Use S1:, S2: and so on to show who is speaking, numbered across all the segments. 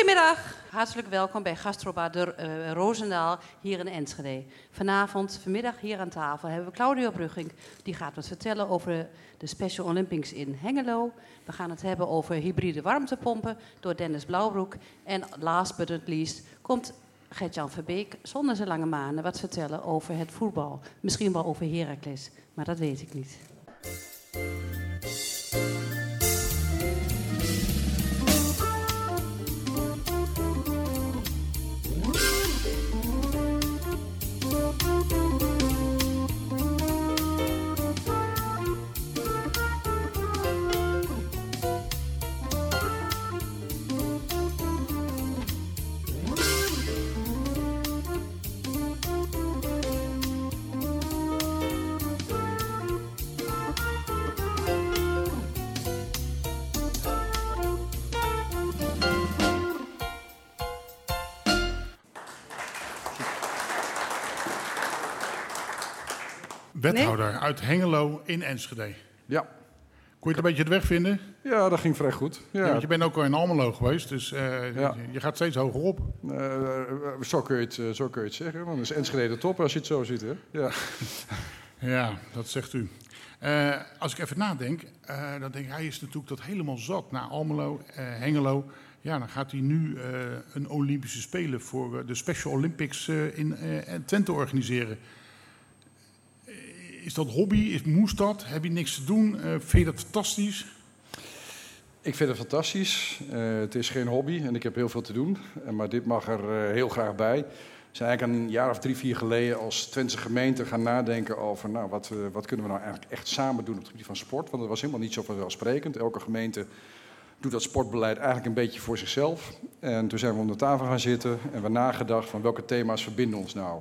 S1: Goedemiddag, hartelijk welkom bij Gastrobar de uh, Roosendaal hier in Enschede. Vanavond, vanmiddag hier aan tafel hebben we Claudio Brugging. Die gaat ons vertellen over de Special Olympics in Hengelo. We gaan het hebben over hybride warmtepompen door Dennis Blauwbroek. En last but not least komt Gert-Jan Verbeek zonder zijn lange manen wat vertellen over het voetbal. Misschien wel over Heracles, maar dat weet ik niet.
S2: Uit Hengelo in Enschede.
S3: Ja.
S2: Kon je het een beetje de weg vinden?
S3: Ja, dat ging vrij goed. Ja.
S2: want je bent ook al in Almelo geweest, dus uh, je gaat steeds hoger op.
S3: Uh, zo, kun je het, zo kun je het zeggen, want is Enschede de top als je het zo ziet. Hè? Ja.
S2: ja, dat zegt u. Uh, als ik even nadenk, dan denk ik, hij is natuurlijk dat helemaal zat naar Almelo, Hengelo. Ja, dan gaat hij nu een Olympische Spelen voor de Special Olympics in Twente organiseren is dat hobby? Is, moest dat? Heb je niks te doen? Uh, vind je dat fantastisch?
S3: Ik vind het fantastisch. Uh, het is geen hobby en ik heb heel veel te doen. Uh, maar dit mag er heel graag bij. Zijn eigenlijk een jaar of drie, vier geleden als Twentse gemeente gaan nadenken over... nou, wat, wat kunnen we nou eigenlijk echt samen doen op het gebied van sport? Want dat was helemaal niet zo vanzelfsprekend. Elke gemeente doet dat sportbeleid eigenlijk een beetje voor zichzelf. En toen zijn we om de tafel gaan zitten en we nagedacht van welke thema's verbinden ons nou...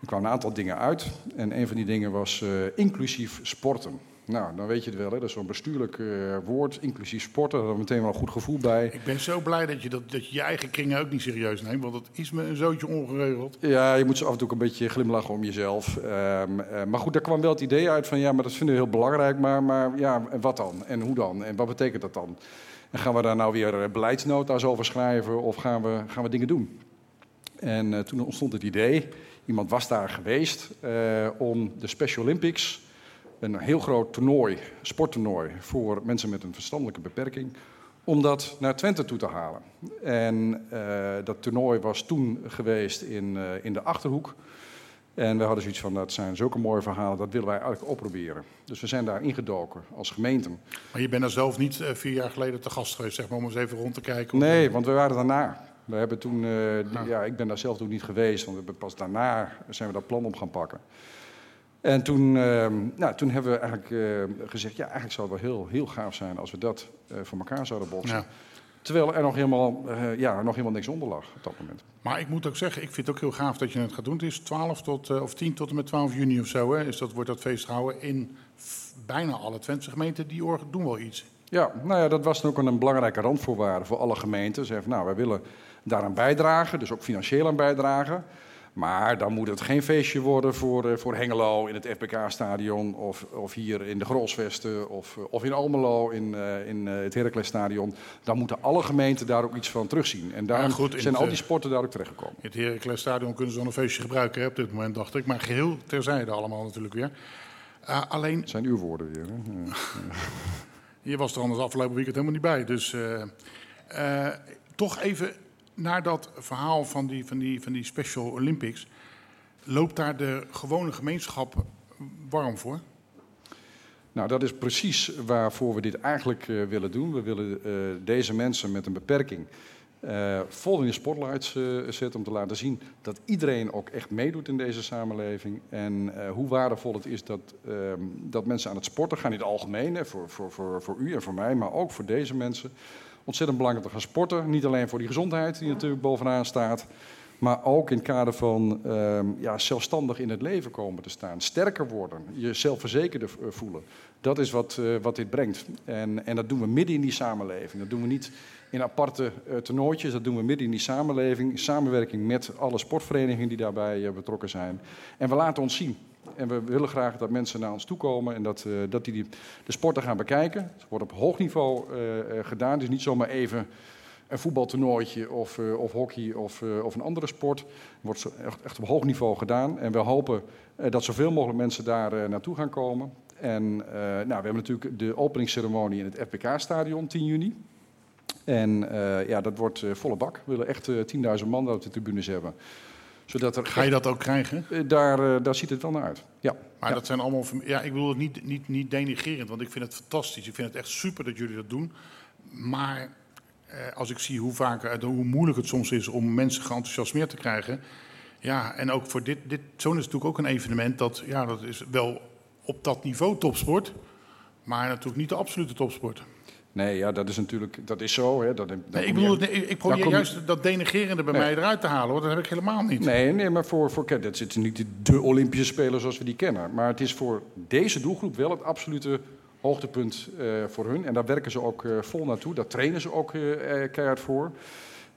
S3: Er kwamen een aantal dingen uit. En een van die dingen was uh, inclusief sporten. Nou, dan weet je het wel, hè? dat is zo'n bestuurlijk uh, woord, inclusief sporten. Daar hadden we meteen wel een goed gevoel bij.
S2: Ik ben zo blij dat je, dat, dat je je eigen kring ook niet serieus neemt, want dat is me een zootje ongeregeld.
S3: Ja, je moet zo af en toe een beetje glimlachen om jezelf. Um, uh, maar goed, daar kwam wel het idee uit van, ja, maar dat vinden we heel belangrijk, maar, maar ja, wat dan? En hoe dan? En wat betekent dat dan? En gaan we daar nou weer beleidsnota's over schrijven of gaan we, gaan we dingen doen? En toen ontstond het idee Iemand was daar geweest uh, om de Special Olympics, een heel groot toernooi, sporttoernooi voor mensen met een verstandelijke beperking, om dat naar Twente toe te halen. En uh, dat toernooi was toen geweest in, uh, in de Achterhoek. En we hadden zoiets van, dat zijn zulke mooie verhalen, dat willen wij eigenlijk opproberen. Dus we zijn daar ingedoken als gemeente.
S2: Maar je bent er zelf niet vier jaar geleden te gast geweest, zeg maar, om eens even rond te kijken?
S3: Nee, want we waren daarna. We hebben toen, uh, ja, ik ben daar zelf toen niet geweest, want we pas daarna zijn we dat plan op gaan pakken. En toen, uh, nou, toen hebben we eigenlijk uh, gezegd, ja, eigenlijk zou het wel heel, heel gaaf zijn als we dat uh, voor elkaar zouden boksen. Ja. Terwijl er nog helemaal, ja, nog helemaal niks onder lag op dat moment.
S2: Maar ik moet ook zeggen, ik vind het ook heel gaaf dat je het gaat doen. Het is 12 tot, of 10 tot en met 12 juni of zo. Hè? Dus dat wordt dat feest gehouden in bijna alle Twentse gemeenten. Die doen wel iets.
S3: Ja, nou ja, dat was ook een belangrijke randvoorwaarde voor alle gemeenten. Ze zeggen, nou, wij willen daaraan bijdragen, dus ook financieel aan bijdragen. Maar dan moet het geen feestje worden voor, uh, voor Hengelo in het FBK-stadion... Of, of hier in de Grolsvesten of, uh, of in Almelo in, uh, in het Heracles-stadion. Dan moeten alle gemeenten daar ook iets van terugzien. En goed, zijn al die sporten daar ook terechtgekomen.
S2: In het Heracles-stadion kunnen ze dan een feestje gebruiken hè, op dit moment, dacht ik. Maar geheel terzijde allemaal natuurlijk weer. alleen...
S3: Dat zijn uw woorden weer, hè?
S2: Je was er anders afgelopen weekend helemaal niet bij. Dus toch even naar dat verhaal van die, van, die, van die Special Olympics. Loopt daar de gewone gemeenschap warm voor?
S3: Nou, dat is precies waarvoor we dit eigenlijk uh, willen doen. We willen uh, deze mensen met een beperking uh, vol in de spotlights zetten om te laten zien dat iedereen ook echt meedoet in deze samenleving. En hoe waardevol het is dat, ehm, dat mensen aan het sporten gaan in het algemeen, hè, voor, voor, voor, voor u en voor mij, maar ook voor deze mensen ontzettend belangrijk te gaan sporten. Niet alleen voor die gezondheid, die natuurlijk bovenaan staat. Maar ook in het kader van uh, ja, zelfstandig in het leven komen te staan. Sterker worden, je zelfverzekerder eh, voelen. Dat is wat, uh, wat dit brengt. En, en dat doen we midden in die samenleving. Dat doen we niet in aparte uh, toernooitjes. Dat doen we midden in die samenleving. Samenwerking met alle sportverenigingen die daarbij betrokken zijn. En we laten ons zien. En we willen graag dat mensen naar ons toe komen en dat, uh, dat die, de sporten gaan bekijken. Het wordt op hoog niveau uh, gedaan. Dus niet zomaar even een voetbaltoernooitje of, of hockey of, of een andere sport. wordt echt, op hoog niveau gedaan. En we hopen dat zoveel mogelijk mensen daar naartoe gaan komen. En nou, we hebben natuurlijk de openingsceremonie in het FPK-stadion 10 juni. En ja, dat wordt volle bak. We willen echt 10.000 man op de tribunes hebben
S2: zodat er Ga je dat ook krijgen?
S3: Daar, daar ziet het wel naar uit. Ja.
S2: Maar
S3: ja.
S2: dat zijn allemaal. Ja, ik bedoel het niet, niet, niet denigerend, want ik vind het fantastisch. Ik vind het echt super dat jullie dat doen. Maar eh, als ik zie hoe vaak, eh, hoe moeilijk het soms is om mensen geenthousiasmeerd te krijgen. Ja, en ook voor dit, dit zo'n is natuurlijk ook een evenement dat, ja, dat is wel op dat niveau topsport, maar natuurlijk niet de absolute topsport.
S3: Nee, ja, dat is natuurlijk dat is zo. Hè. Dat,
S2: nee, ik, bedoel, nee, ik probeer juist dat denigerende bij mij eruit te halen, hoor. dat heb ik helemaal niet.
S3: Nee, nee maar voor, voor dat zitten niet de Olympische Spelen zoals we die kennen. Maar het is voor deze doelgroep wel het absolute hoogtepunt uh, voor hun. En daar werken ze ook uh, vol naartoe. Daar trainen ze ook uh, keihard voor.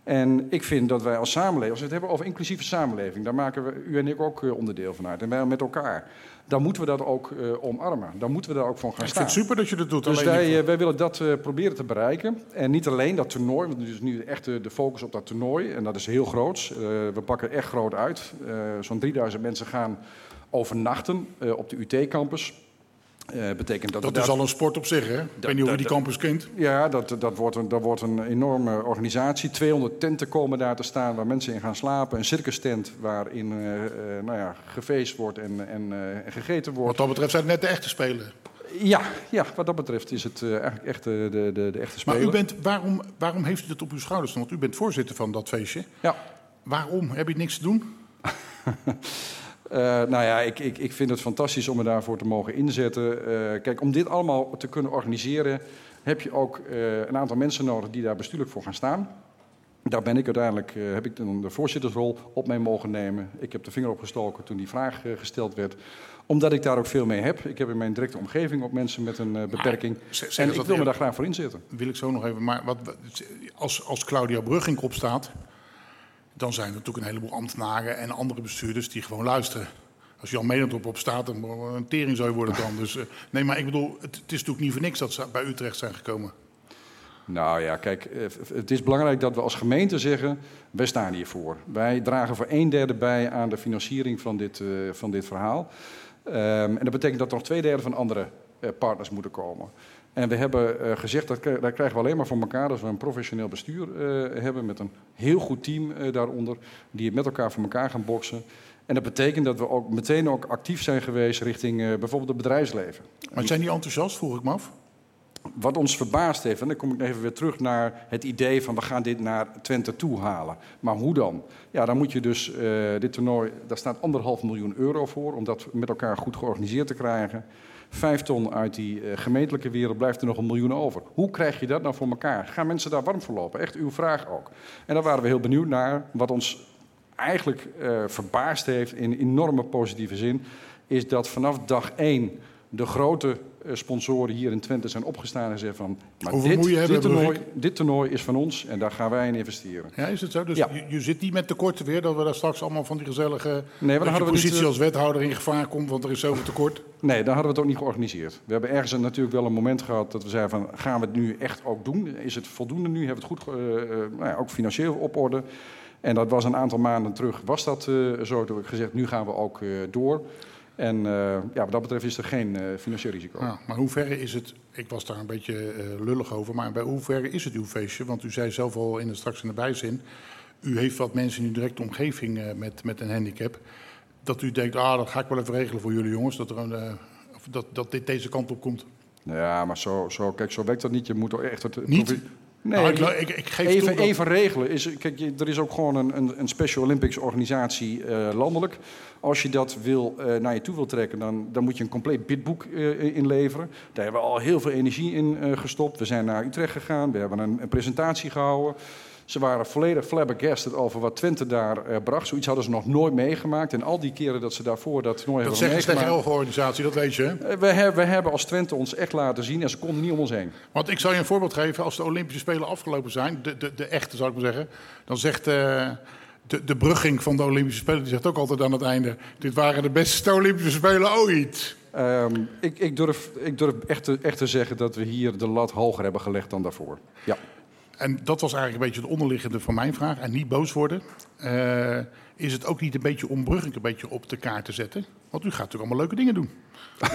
S3: En ik vind dat wij als samenleving, als we het hebben over inclusieve samenleving, daar maken we u en ik ook onderdeel van uit. En wij met elkaar. Dan moeten we dat ook omarmen. Dan moeten we daar ook van gaan staan.
S2: Ik vind het super dat je dat doet.
S3: Dus wij, wij willen dat proberen te bereiken. En niet alleen dat toernooi, want dus nu echt de focus op dat toernooi. En dat is heel groot. we pakken echt groot uit. Zo'n 3000 mensen gaan overnachten op de UT-campus.
S2: Uh, betekent dat dat is al een sport op zich, hè? Ik weet niet hoe je die campus kent.
S3: Ja, dat, dat, wordt een, dat wordt een enorme organisatie. 200 tenten komen daar te staan waar mensen in gaan slapen. Een circus tent waarin uh, uh, nou ja, gefeest wordt en, en gegeten wordt.
S2: Wat dat betreft zijn het net de echte spelen.
S3: Ja, ja, wat dat betreft is het eigenlijk echt de, de, de, echte spelen.
S2: Maar u bent, waarom, waarom heeft u het op uw schouders? Want u bent voorzitter van dat feestje.
S3: Ja.
S2: Waarom? Heb je niks te doen?
S3: Uh, nou ja, ik, ik, ik vind het fantastisch om me daarvoor te mogen inzetten. Uh, kijk, om dit allemaal te kunnen organiseren, heb je ook uh, een aantal mensen nodig die daar bestuurlijk voor gaan staan. Daar ben ik uiteindelijk, heb ik dan de voorzittersrol op mee mogen nemen. Ik heb de vinger opgestoken toen die vraag gesteld werd. Omdat ik daar ook veel mee heb. Ik heb in mijn directe omgeving ook mensen met een beperking. en ik wil me daar graag voor inzetten.
S2: Wil ik zo nog even. Maar wat, als, als Claudia Brugging opstaat, dan zijn er natuurlijk een heleboel ambtenaren en andere bestuurders die gewoon luisteren. Als Jan Medendorp op staat, dan een tering zou je worden dan. Dus, uh, nee, maar ik bedoel, het, is natuurlijk niet voor niks dat ze bij Utrecht zijn gekomen.
S3: Nou ja, kijk, eh, het is belangrijk dat we als gemeente zeggen, wij staan hiervoor. Wij dragen voor een derde bij aan de financiering van dit, uh, van dit verhaal. Um, en dat betekent dat er nog twee derde van andere partners moeten komen. En we hebben uh, gezegd, dat, dat krijgen we alleen maar voor elkaar als we een professioneel bestuur uh, hebben met een heel goed team uh, daaronder, die met elkaar voor elkaar gaan boksen. En dat betekent dat we ook meteen ook actief zijn geweest richting bijvoorbeeld het bedrijfsleven.
S2: Maar zijn die enthousiast, vroeg ik me af?
S3: Wat ons verbaasd heeft, en dan kom ik even weer terug naar het idee van we gaan dit naar Twente toe halen. Maar hoe dan? Ja, dan moet je dus dit toernooi, daar staat anderhalf miljoen euro voor, om dat met elkaar goed georganiseerd te krijgen. Vijf ton uit die uh, gemeentelijke wereld blijft er nog een miljoen over. Hoe krijg je dat nou voor elkaar? Gaan mensen daar warm voor lopen? Echt uw vraag ook. En daar waren we heel benieuwd naar. Wat ons eigenlijk uh, verbaasd heeft in enorme positieve zin, is dat vanaf dag één de grote sponsoren hier in Twente zijn opgestaan en zeggen van... Maar dit, dit, toernooi, dit, toernooi, is van ons en daar gaan wij in investeren.
S2: Ja, is het zo? Dus ja. je, je, zit niet met tekorten weer, dat we daar straks allemaal van die gezellige
S3: nee,
S2: positie niet, als wethouder in gevaar komt, want er is zoveel tekort?
S3: Nee, daar hadden we het ook niet georganiseerd. We hebben ergens natuurlijk wel een moment gehad dat we zeiden van... gaan we het nu echt ook doen? Is het voldoende nu? Hebben we het goed, uh, nou ja, ook financieel op orde? En dat was een aantal maanden terug, was dat uh, zo. Toen heb ik gezegd, nu gaan we ook door... En uh, ja, wat dat betreft is er geen uh, financieel risico.
S2: Maar hoe ver is het, ik was daar een beetje uh, lullig over, maar bij hoe ver is het uw feestje? Want u zei zelf al in de, straks in de bijzin, u heeft wat mensen in uw directe omgeving met, met een handicap. Dat u denkt, ah, dat ga ik wel even regelen voor jullie jongens, dat, er een, dat, dat dit deze kant op komt.
S3: Ja, maar zo, zo, kijk, zo werkt dat niet. Je moet toch echt... Het,
S2: niet?
S3: Nee,
S2: nou, ik, ik, ik geef
S3: even, dat... even regelen. Is, kijk, er is ook gewoon een, een, een Special Olympics organisatie uh, landelijk. Als je dat wil, uh, naar je toe wil trekken, dan, dan moet je een compleet bidboek uh, inleveren. Daar hebben we al heel veel energie in gestopt. We zijn naar Utrecht gegaan, we hebben een, een presentatie gehouden. Ze waren volledig flabbergasted over wat Twente daar uh, bracht. Zoiets hadden ze nog nooit meegemaakt. En al die keren dat ze daarvoor dat toernooi
S2: dat
S3: hebben
S2: meegemaakt... Dat zegt de organisatie, dat weet je.
S3: Uh, we, hebben, we hebben als Twente ons echt laten zien en ze konden niet om ons heen.
S2: Want ik zal je een voorbeeld geven. Als de Olympische Spelen afgelopen zijn, de, de, de echte zou ik maar zeggen... dan zegt... Uh, de, de brugging van de Olympische Spelen die zegt ook altijd aan het einde... dit waren de beste Olympische Spelen ooit.
S3: Um, ik, ik, durf, ik durf echt te, echt te zeggen dat we hier de lat hoger hebben gelegd dan daarvoor. Ja.
S2: En dat was eigenlijk een beetje de onderliggende van mijn vraag. En niet boos worden. Eh, is het ook niet een beetje om een beetje op de kaart te zetten? Want u gaat natuurlijk allemaal leuke dingen doen.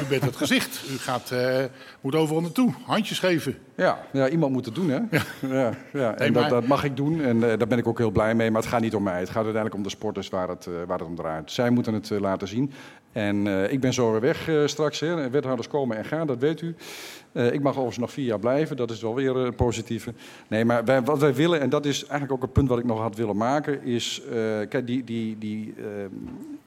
S2: U bent het gezicht. U gaat, eh, moet overal naartoe. Handjes geven.
S3: Ja, ja, iemand moet het doen, hè? Ja. ja, ja. En
S2: Nee,
S3: dat,
S2: maar-
S3: dat mag ik doen en eh, daar ben ik ook heel blij mee. Maar het gaat niet om mij. Het gaat uiteindelijk om de sporters waar het, eh, waar het om draait. Zij moeten het laten zien. En ik ben zo weer weg straks. Hè. Wethouders komen en gaan, dat weet u. Ik mag overigens nog vier jaar blijven. Dat is wel weer een positieve. Nee, maar wij, wat wij willen, en dat is eigenlijk ook een punt wat ik nog had willen maken, is... kijk, die, die, die, ehm,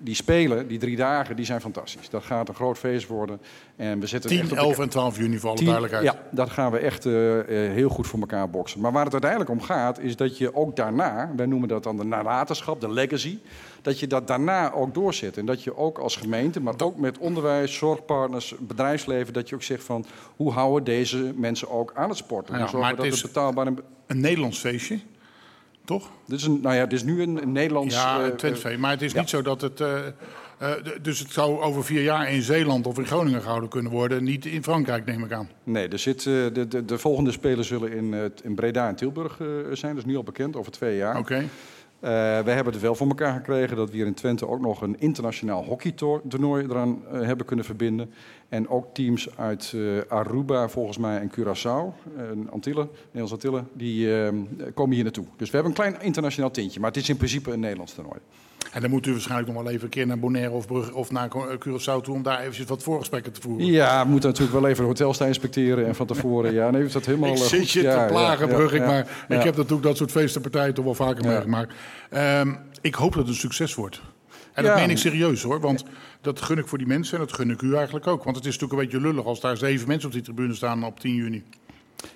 S3: die spelen, die drie dagen, die zijn fantastisch. Dat gaat een groot feest worden. En we zetten het
S2: 10,
S3: echt op de
S2: 11 en 12 juni voor alle duidelijkheid.
S3: Ja, dat gaan we echt eh, eh, heel goed voor elkaar boksen. Maar waar het uiteindelijk om gaat, is dat je ook daarna, wij noemen dat dan de nalatenschap, de legacy, dat je dat daarna ook doorzet. En dat je ook als gemeente, maar ook met onderwijs, zorgpartners, bedrijfsleven, dat je ook zegt van hoe houden deze mensen ook aan het sporten?
S2: Ja,
S3: Hoe zorgen
S2: maar
S3: dat
S2: het
S3: het
S2: is-
S3: betaalbaar en
S2: Een Nederlands feestje. Toch?
S3: dit is, een, nou ja, dit is nu een, een Nederlands...
S2: Ja,
S3: eh,
S2: een Twentse Maar het is
S3: ja.
S2: niet zo dat het... eh, eh, dus het zou over vier jaar in Zeeland of in Groningen gehouden kunnen worden. Niet in Frankrijk, neem ik aan.
S3: Nee, er zit, de, de, de volgende spelen zullen in, in Breda en Tilburg zijn. Dat is nu al bekend, over twee jaar.
S2: Oké.
S3: Eh, wij hebben het wel voor elkaar gekregen dat we hier in Twente ook nog een internationaal hockeytoernooi eraan eh, hebben kunnen verbinden. En ook teams uit eh, Aruba volgens mij en Curaçao, eh, Antillen, Nederlandse Antillen, die komen hier naartoe. Dus we hebben een klein internationaal tintje, maar het is in principe een Nederlands toernooi.
S2: En dan moet u waarschijnlijk nog wel even een keer naar Bonaire of, Brugge of naar eh, Curaçao toe... om daar eventjes wat voorgesprekken te voeren.
S3: Ja, we moeten natuurlijk wel even de hotels daar inspecteren en van tevoren. Ja, nee, is dat helemaal
S2: Ik
S3: eh,
S2: zit je
S3: Ja,
S2: te plagen,
S3: ja,
S2: Brugge,
S3: ja,
S2: maar ik heb natuurlijk dat soort feestenpartijen toch wel vaker meegemaakt. Ehm, ik hoop dat het een succes wordt. En dat meen ik serieus hoor, want dat gun ik voor die mensen en dat gun ik u eigenlijk ook. Want het is natuurlijk een beetje lullig als daar zeven mensen op die tribune staan op 10 juni.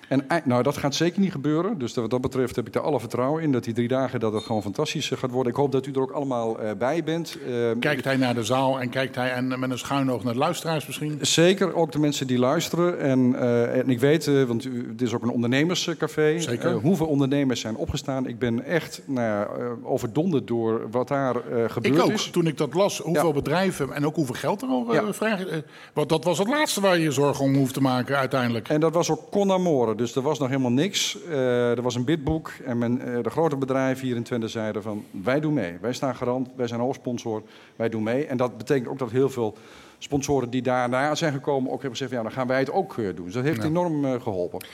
S3: En nou, dat gaat zeker niet gebeuren. Dus wat dat betreft heb ik daar alle vertrouwen in. Dat die drie dagen dat het gewoon fantastisch eh, gaat worden. Ik hoop dat u er ook allemaal eh, bij bent. Eh,
S2: Kijkt hij naar de zaal en kijkt hij en met een schuin oog naar de luisteraars misschien?
S3: Zeker, ook de mensen die luisteren. En, en ik weet, want u, het is ook een ondernemerscafé.
S2: Zeker.
S3: Hoeveel ondernemers zijn opgestaan? Ik ben echt nou, overdonderd door wat daar gebeurd
S2: Ik ook,
S3: is.
S2: toen ik dat las, hoeveel
S3: Ja.
S2: bedrijven en ook hoeveel geld er al
S3: Ja.
S2: vragen. want dat was het laatste waar je je zorgen om hoeft te maken uiteindelijk.
S3: En dat was ook con dus er was nog helemaal niks. Eh, er was een bidboek en men, eh, de grote bedrijven hier in Twente zeiden van... wij doen mee, wij staan garant, wij zijn hoofdsponsor, wij doen mee. En dat betekent ook dat heel veel sponsoren die daarna zijn gekomen... ook hebben gezegd, van, ja, dan gaan wij het ook eh, doen. Dus dat heeft
S2: Ja.
S3: enorm eh, geholpen.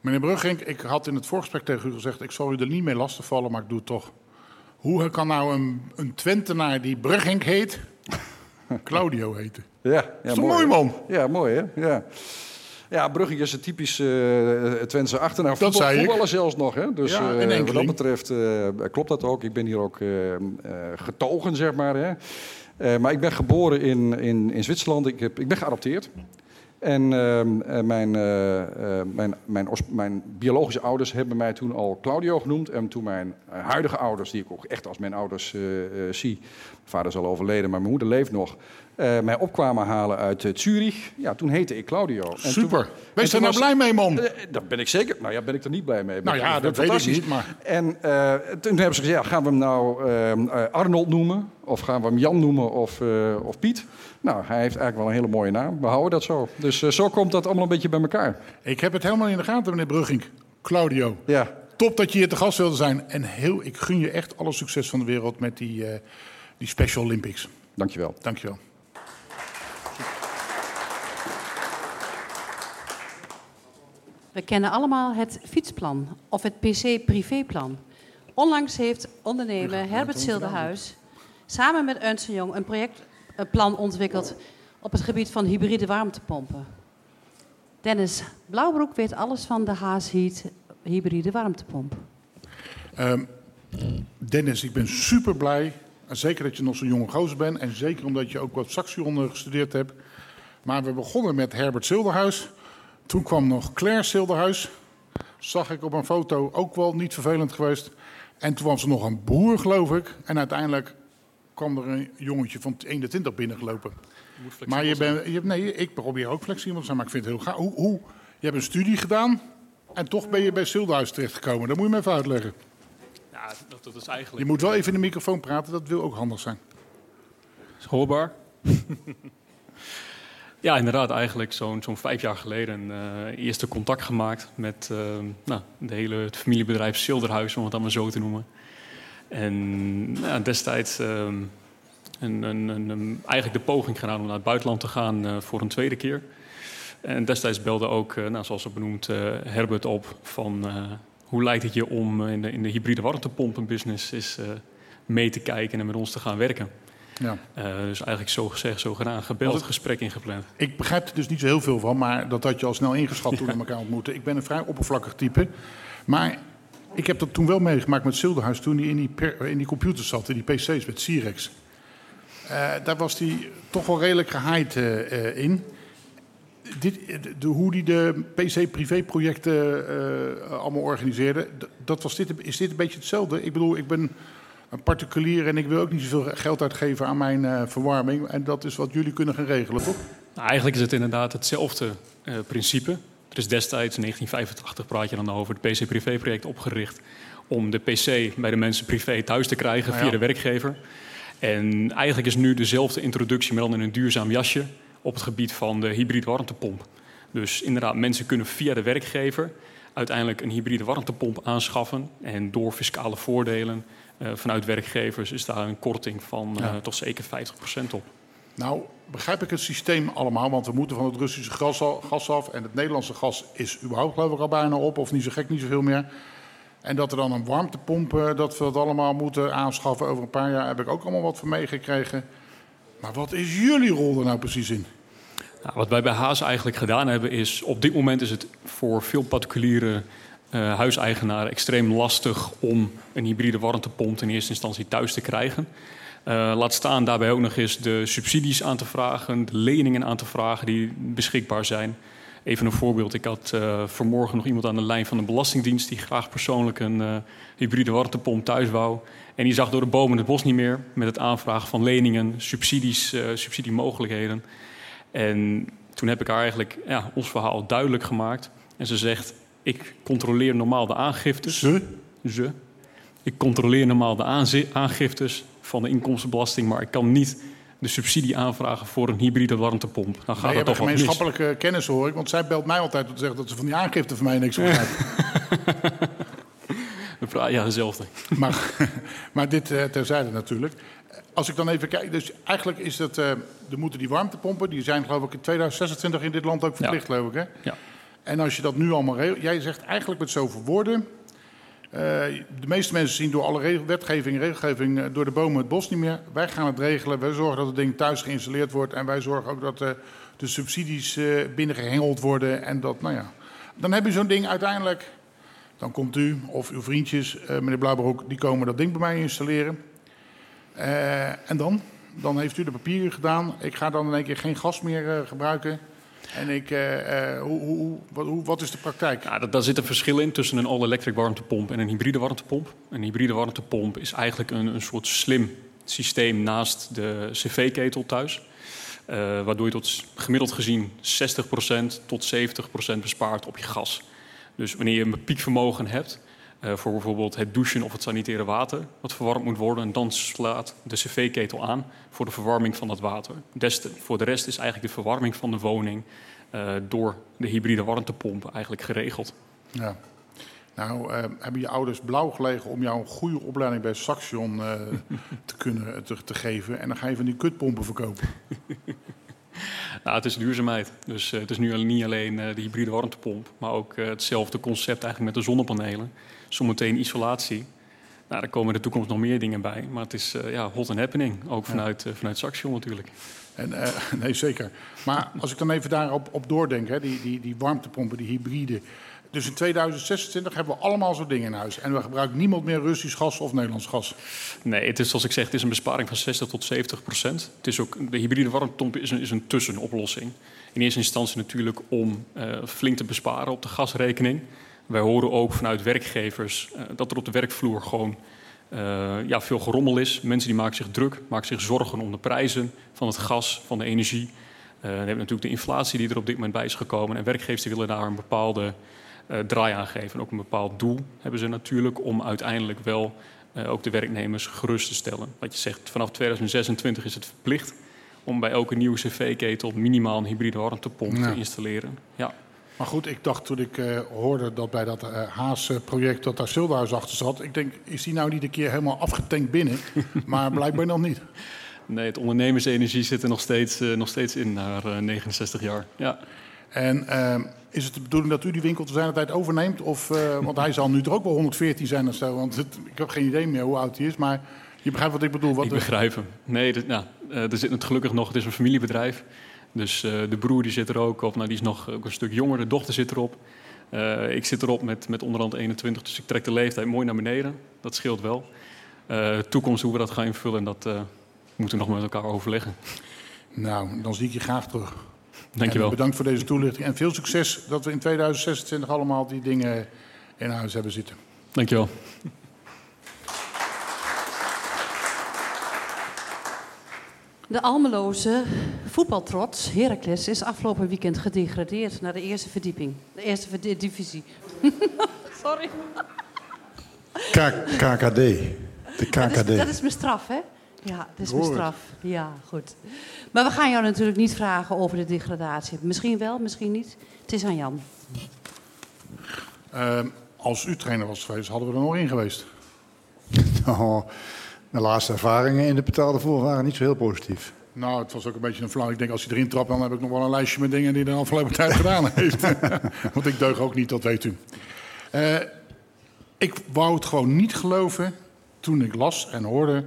S2: Meneer Brugging, ik had in het voorgesprek tegen u gezegd... ik zal u er niet mee lastigvallen, maar ik doe het toch. Hoe kan nou een, een Twentenaar die Brugging heet... Claudio heten?
S3: Ja, ja
S2: is toch mooi, man?
S3: Ja, mooi hè? Ja. Ja, Brugging is een typisch eh Twentse achternaam.
S2: Dat zei ik.
S3: Voetballen zelfs nog, hè? Dus
S2: Ja,
S3: eh, wat dat betreft eh, klopt dat ook. Ik ben hier ook getogen, zeg maar. Hè? Maar ik ben geboren in, in, in Zwitserland. Ik, heb, ik ben geadopteerd. En ehm, eh, mijn, eh, eh, mijn, mijn, os- mijn biologische ouders hebben mij toen al Claudio genoemd. En toen mijn huidige ouders, die ik ook echt als mijn ouders zie. Mijn vader is al overleden, maar mijn moeder leeft nog. mij opkwamen halen uit Zurich. Ja, toen heette ik Claudio. En
S2: Super. Wees daar nou blij mee, man.
S3: Daar ben ik zeker. Nou ja, ben ik er niet blij mee.
S2: Nou ja, dat weet ik niet, maar-
S3: En toen hebben ze gezegd, ja, gaan we hem nou eh, eh, Arnold noemen? Of gaan we hem Jan noemen of, eh, of Piet? Nou, hij heeft eigenlijk wel een hele mooie naam. We houden dat zo. Dus eh, zo komt dat allemaal een beetje bij elkaar.
S2: Ik heb het helemaal in de gaten, meneer Brugging. Claudio,
S3: Ja,
S2: top dat je hier te gast wilde zijn. En heel, ik gun je echt alle succes van de wereld met die, eh, die Special Olympics.
S3: dankjewel.
S2: Dankjewel.
S1: We kennen allemaal het fietsplan of het PC-privéplan. Onlangs heeft ondernemer Herbert Silderhuis samen met Ernst Jong een projectplan ontwikkeld op het gebied van hybride warmtepompen. Dennis Blauwbroek weet alles van de Haasheat hybride warmtepomp.
S2: Ehm, Dennis, ik ben super blij. Zeker dat je nog zo'n jonge gozer bent. En zeker omdat je ook wat saxofoon gestudeerd hebt. Maar we begonnen met Herbert Silderhuis. Toen kwam nog Claire Silderhuis. Zag ik op een foto ook wel niet vervelend geweest. En toen was er nog een boer, geloof ik. En uiteindelijk kwam er een jongetje van 21 binnengelopen. Maar je bent, je, nee, ik probeer ook flexibel te zijn, maar ik vind het heel gaaf. Hoe, hoe, je hebt een studie gedaan en toch ben je bij Silderhuis terechtgekomen. Dat moet je me even uitleggen.
S4: Ja, dat, dat is
S2: Je
S4: eigenlijk
S2: moet wel even in de microfoon praten, dat wil ook handig zijn.
S4: is hoorbaar. Ja, inderdaad. Eigenlijk zo'n zo'n vijf jaar geleden uh, eerste contact gemaakt met uh, nou, de hele, het familiebedrijf Silderhuis, om het allemaal zo te noemen. En nou, destijds um, een, een, een, eigenlijk de poging gedaan om naar het buitenland te gaan uh, voor een tweede keer. En destijds belde ook, nou, zoals het benoemd, Herbert op van hoe lijkt het je om in de, in de hybride warmtepompenbusiness is, mee te kijken en met ons te gaan werken. Ja. Uh, dus eigenlijk zo gezegd, zo gedaan, gebeld, het, gesprek ingepland.
S2: Ik begrijp er dus niet zo heel veel van, maar dat had je al snel ingeschat toen we elkaar ontmoetten. Ik ben een vrij oppervlakkig type. Maar ik heb dat toen wel meegemaakt met Silderhuis, toen hij in die, per, in die computers zat, in die PC's met Cirex. Uh, daar was hij toch wel redelijk gehaaid uh, in. Dit, de, hoe hij de PC-privé-projecten allemaal organiseerde, dat was dit, is dit een beetje hetzelfde? Ik bedoel, ik ben een particulier en ik wil ook niet zoveel geld uitgeven aan mijn verwarming. En dat is wat jullie kunnen gaan regelen, toch?
S4: Nou, eigenlijk is het inderdaad hetzelfde principe. Er is destijds, in 1985 praat je dan over, het PC-privé-project opgericht... om de PC bij de mensen privé thuis te krijgen via ja. de werkgever. En eigenlijk is nu dezelfde introductie, maar dan in een duurzaam jasje... op het gebied van de hybride warmtepomp. Dus inderdaad, mensen kunnen via de werkgever uiteindelijk een hybride warmtepomp aanschaffen... en door fiscale voordelen uh, vanuit werkgevers is daar een korting van uh, toch zeker 50% op.
S2: Nou, begrijp ik het systeem allemaal, want we moeten van het Russische gas, af en het Nederlandse gas is überhaupt geloof ik al bijna op, of niet zo gek, niet zoveel meer. En dat er dan een warmtepomp, uh, dat we dat allemaal moeten aanschaffen over een paar jaar, heb ik ook allemaal wat van meegekregen. Maar wat is jullie rol er nou precies in?
S4: Nou, wat wij bij Haas eigenlijk gedaan hebben is, op dit moment is het voor veel particuliere uh, huiseigenaren extreem lastig om een hybride warmtepomp in eerste instantie thuis te krijgen. Uh, laat staan daarbij ook nog eens de subsidies aan te vragen, de leningen aan te vragen die beschikbaar zijn. Even een voorbeeld. Ik had uh, vanmorgen nog iemand aan de lijn van de Belastingdienst die graag persoonlijk een uh, hybride warmtepomp thuis wou. En die zag door de bomen het bos niet meer met het aanvragen van leningen, subsidies, subsidiemogelijkheden. En toen heb ik haar eigenlijk ja, ons verhaal duidelijk gemaakt. En ze zegt: ik controleer normaal de aangiftes.
S2: Ze?
S4: Ze. Ik controleer normaal de aangiftes van de inkomstenbelasting, maar ik kan niet de subsidie aanvragen voor een hybride warmtepomp. Dan gaat
S2: nee,
S4: het toch
S2: wel gemeenschappelijke kennis hoor ik, want zij belt mij altijd om te zeggen dat ze van die aangifte van mij niks begrijpt.
S4: ja, dezelfde.
S2: Maar, maar dit uh, terzijde natuurlijk. Als ik dan even kijk, dus eigenlijk is het, uh, er moeten die warmtepompen, die zijn geloof ik in 2026 in dit land ook verplicht, ja. geloof ik hè?
S4: Ja.
S2: En als je dat nu allemaal jij zegt eigenlijk met zoveel woorden. Uh, de meeste mensen zien door alle wetgeving en regelgeving uh, door de bomen het bos niet meer. Wij gaan het regelen. Wij zorgen dat het ding thuis geïnstalleerd wordt. En wij zorgen ook dat uh, de subsidies binnengehengeld worden. En dat, nou ja. Dan heb je zo'n ding uiteindelijk. Dan komt u of uw vriendjes, meneer Blauwbroek, die komen dat ding bij mij installeren. en dan? Dan heeft u de papieren gedaan. Ik ga dan in één keer geen gas meer gebruiken. En ik, uh, uh, hoe, hoe, wat, hoe, wat, is de praktijk?
S4: Ja, daar zit een verschil in tussen een all-electric warmtepomp en een hybride warmtepomp. Een hybride warmtepomp is eigenlijk een, een soort slim systeem naast de cv-ketel thuis. Uh, waardoor je tot gemiddeld gezien 60% tot 70% bespaart op je gas. Dus wanneer je een piekvermogen hebt, uh, voor bijvoorbeeld het douchen of het sanitaire water, wat verwarmd moet worden, dan slaat de cv-ketel aan voor de verwarming van dat water. Des voor de rest is eigenlijk de verwarming van de woning uh, door de hybride warmtepomp eigenlijk geregeld.
S2: Ja. Nou, uh, hebben je ouders blauw gelegen om jou een goede opleiding bij Saxion te kunnen te, te, geven. En dan ga je van die kutpompen verkopen.
S4: nou, het is duurzaamheid. Dus het is nu niet alleen de hybride warmtepomp, maar ook hetzelfde concept eigenlijk met de zonnepanelen zometeen isolatie. Nou, daar komen in de toekomst nog meer dingen bij. Maar het is uh, ja, hot and happening, ook vanuit, uh, vanuit Saxion natuurlijk.
S2: En, uh, nee, zeker. Maar als ik dan even daarop op doordenk, hè, die, die, die warmtepompen, die hybride. Dus in 2026 hebben we allemaal zo'n dingen in huis. En we gebruiken niemand meer Russisch gas of Nederlands gas.
S4: Nee, het is zoals ik zeg, het is een besparing van 60 tot 70 procent. Het is ook, de hybride warmtepomp is een, is een tussenoplossing. In eerste instantie natuurlijk om flink te besparen op de gasrekening. Wij horen ook vanuit werkgevers uh, dat er op de werkvloer gewoon uh, ja, veel gerommel is. Mensen die maken zich druk, maken zich zorgen om de prijzen van het gas, van de energie. Uh, dan hebben we natuurlijk de inflatie die er op dit moment bij is gekomen. En werkgevers die willen daar een bepaalde draai aan geven. En ook een bepaald doel hebben ze natuurlijk om uiteindelijk wel ook de werknemers gerust te stellen. Wat je zegt, vanaf 2026 is het verplicht om bij elke nieuwe cv-ketel minimaal een hybride warmtepomp
S2: Ja.
S4: te installeren. Ja.
S2: Maar goed, ik dacht toen ik eh, hoorde dat bij dat eh, Haas-project dat daar Silderhuis achter zat. Ik denk, is die nou niet een keer helemaal afgetankt binnen? maar blijkbaar nog niet.
S4: Nee, het ondernemersenergie zit er nog steeds, eh, nog steeds in na eh, 69 jaar. Ja.
S2: En is het de bedoeling dat u die winkel te zijn tijd overneemt? Of, want hij zal nu er ook wel 114 zijn of zo. Want het- ik heb geen idee meer hoe oud hij is. Maar je begrijpt wat ik bedoel. Wat
S4: ik begrijp hem. Nee, dit- nou, er zit het gelukkig nog, het is een familiebedrijf. Dus eh, de broer die zit er ook op. Nou, die is nog ook een stuk jonger. De dochter zit erop. Eh, ik zit erop met, met onderhand 21, dus ik trek de leeftijd mooi naar beneden. Dat scheelt wel. Eh, toekomst, hoe we dat gaan invullen, dat moeten we nog met elkaar overleggen.
S2: Nou, dan zie ik je graag terug.
S4: Dankjewel.
S2: En bedankt voor deze toelichting. En veel succes dat we in 2026 allemaal die dingen in huis hebben zitten.
S4: Dankjewel.
S1: De Almeloze voetbaltrots, Heracles, is afgelopen weekend gedegradeerd naar de eerste verdieping. De eerste verde- divisie. Sorry.
S5: K- KKD. De
S1: Dat is,
S5: KKD.
S1: dat is mijn straf, hè? Ja, dat is mijn
S2: Hoor
S1: straf. Ja, goed. Maar we gaan jou natuurlijk niet vragen over de degradatie. Misschien wel, misschien niet. Het is aan Jan.
S2: Ehm, als u trainer was geweest, hadden we er nog in geweest.
S5: Oh, mijn laatste ervaringen in de betaalde voer waren niet zo heel positief.
S2: Nou, het was ook een beetje een flauw. Ik denk, als hij erin trapt, dan heb ik nog wel een lijstje met dingen die hij de afgelopen tijd gedaan heeft. Want ik deug ook niet, dat weet u. Eh, ik wou het gewoon niet geloven toen ik las en hoorde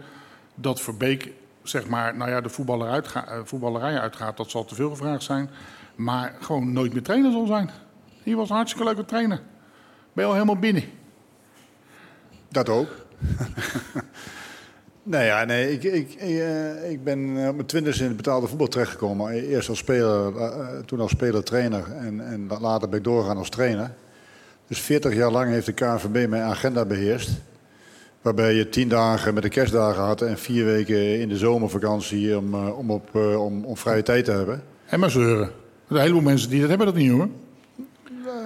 S2: dat Verbeek, zeg maar, nou ja, de voetballer uitga- eh, voetballerij uitgaat. Dat zal te veel gevraagd zijn. Maar gewoon nooit meer trainer zal zijn. Hij was een hartstikke leuke trainer. Ben je al helemaal binnen?
S5: Dat ook. nee, ja, nee ik, ik, eh, ik ben eh, op mijn twintigste in het betaalde voetbal terechtgekomen. Eerst als speler, eh, toen als speler-trainer en, en later ben ik doorgegaan als trainer. Dus 40 jaar lang heeft de KNVB mijn agenda beheerst. Waarbij je tien dagen met de kerstdagen had en vier weken in de zomervakantie om, om, op, om, om vrije tijd te hebben.
S2: En maar zeuren. Er een heleboel mensen die dat hebben dat niet, hoor.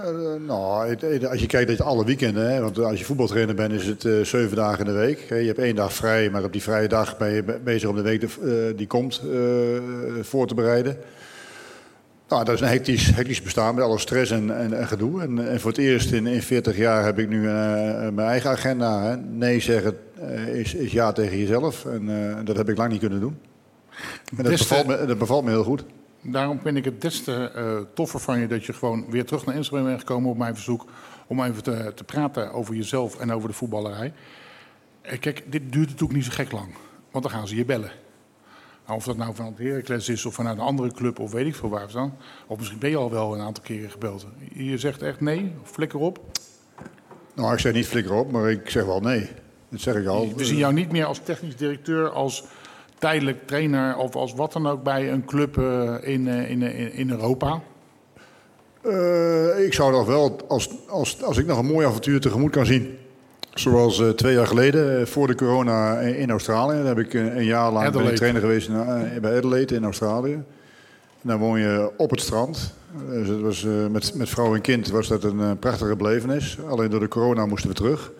S5: Eh, nou, als je kijkt dat je alle weekenden, hè, want als je voetbaltrainer bent, is het eh, zeven dagen in de week. Je hebt één dag vrij, maar op die vrije dag ben je be- bezig om de week de- eh, die komt voor te bereiden. Nou, dat is een hectisch, hectisch bestaan met alle stress en, en, en gedoe. En, en voor het eerst in, in 40 jaar heb ik nu mijn eigen agenda. Hè. Nee zeggen is, is ja tegen jezelf. En dat heb ik lang niet kunnen doen. En dat, bevalt me, dat bevalt me heel goed.
S2: Daarom vind ik het des te eh, toffer van je dat je gewoon weer terug naar Enschede bent gekomen op mijn verzoek. Om even te, te praten over jezelf en over de voetballerij. Eh, Kijk, dit duurt natuurlijk niet zo gek lang. Want dan gaan ze je bellen. Nou, of dat nou vanuit Heracles is of vanuit een andere club of weet ik veel waar dan. Of misschien ben je al wel een aantal keren gebeld. Je zegt echt nee, of flikker op.
S5: Nou, ik zeg niet flikker op, maar ik zeg wel nee. Dat zeg ik al.
S2: We zien jou niet meer als technisch directeur, als tijdelijk trainer of als wat dan ook bij een club eh, in, eh, in, in, in Europa.
S5: Eh, ik zou nog wel, als, als, als ik nog een mooi avontuur tegemoet kan zien. Zoals eh, twee jaar geleden, eh, voor de corona in, in Australië. Daar heb ik eh, een jaar lang ben trainer geweest in, eh, bij Adelaide in Australië. En dan woon je op het strand. Dus het was, eh, met, met vrouw en kind was dat een eh, prachtige belevenis. Alleen door de corona moesten we terug.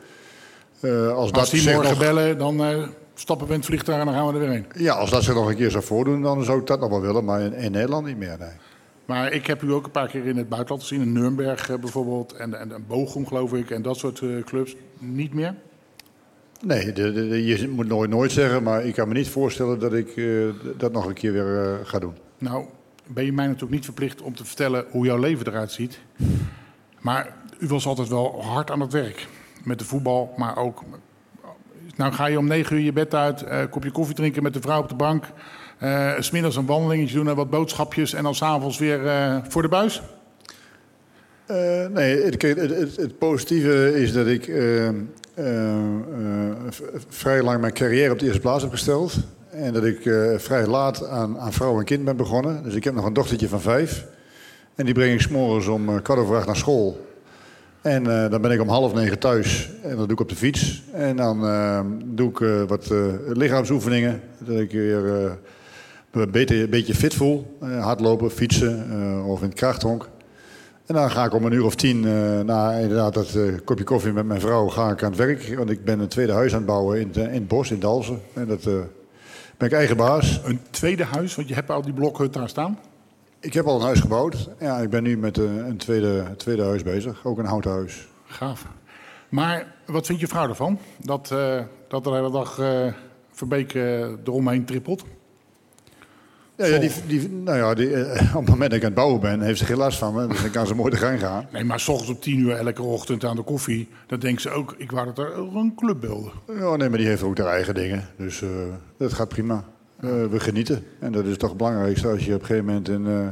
S5: Eh, als, dat
S2: Als die morgen
S5: nog,
S2: bellen, dan eh, stappen we in het vliegtuig en dan gaan we er weer heen.
S5: ja, als dat zich nog een keer zou voordoen, dan zou ik dat nog wel willen. Maar in, in Nederland niet meer, nee.
S2: Maar ik heb u ook een paar keer in het buitenland gezien. In Nuremberg eh, bijvoorbeeld. En, en, en Bochum geloof ik. En dat soort eh, clubs. Niet meer.
S5: Nee, de, je moet nooit nooit zeggen, maar ik kan me niet voorstellen dat ik eh, dat nog een keer weer ga doen.
S2: Nou, ben je mij natuurlijk niet verplicht om te vertellen hoe jouw leven eruit ziet. Maar u was altijd wel hard aan het werk. Met de voetbal, maar ook... Nou ga je om negen uur je bed uit, eh, een kopje koffie drinken met de vrouw op de bank. 's smiddags een wandelingetje doen en wat boodschapjes. En dan s'avonds weer eh, voor de buis.
S5: Nee, het, het, positieve is dat ik vrij lang mijn carrière op de eerste plaats heb gesteld. En dat ik vrij laat aan, aan vrouw en kind ben begonnen. Dus ik heb nog een dochtertje van vijf. En die breng ik s'morgens om kwart over naar school. En eh, dan ben ik om half negen thuis. En dat doe ik op de fiets. En dan eh, doe ik eh, wat lichaamsoefeningen. Dat ik weer een beetje fit voel. Hardlopen, fietsen of in het krachthonk. En dan ga ik om een uur of tien na inderdaad dat kopje koffie met mijn vrouw ga ik aan het werk. Want ik ben een tweede huis aan het bouwen in, in het bos, in Dalsen. En dat Ben ik eigen baas.
S2: Een tweede huis, want je hebt al die blokhut daar staan.
S5: Ik heb al een huis gebouwd. Ja, ik ben nu met eh, een tweede, tweede huis bezig. Ook een houten huis.
S2: Gaaf. Maar wat vindt je vrouw ervan? Dat, eh, dat er de hele dag eh Verbeek eromheen trippelt?
S5: Ja, ja, die, die, nou ja, die, op het moment dat ik aan het bouwen ben, heeft ze geen last van me. Dus dan kan ze mooi de gang gaan.
S2: Nee, maar s ochtends om tien uur elke ochtend aan de koffie... dan denkt ze ook, ik wou dat er een club beelden.
S5: Ja, nee, maar die heeft ook haar eigen dingen. Dus dat gaat prima. Eh, we genieten. En dat is toch het belangrijkste als je op een gegeven moment... In, eh,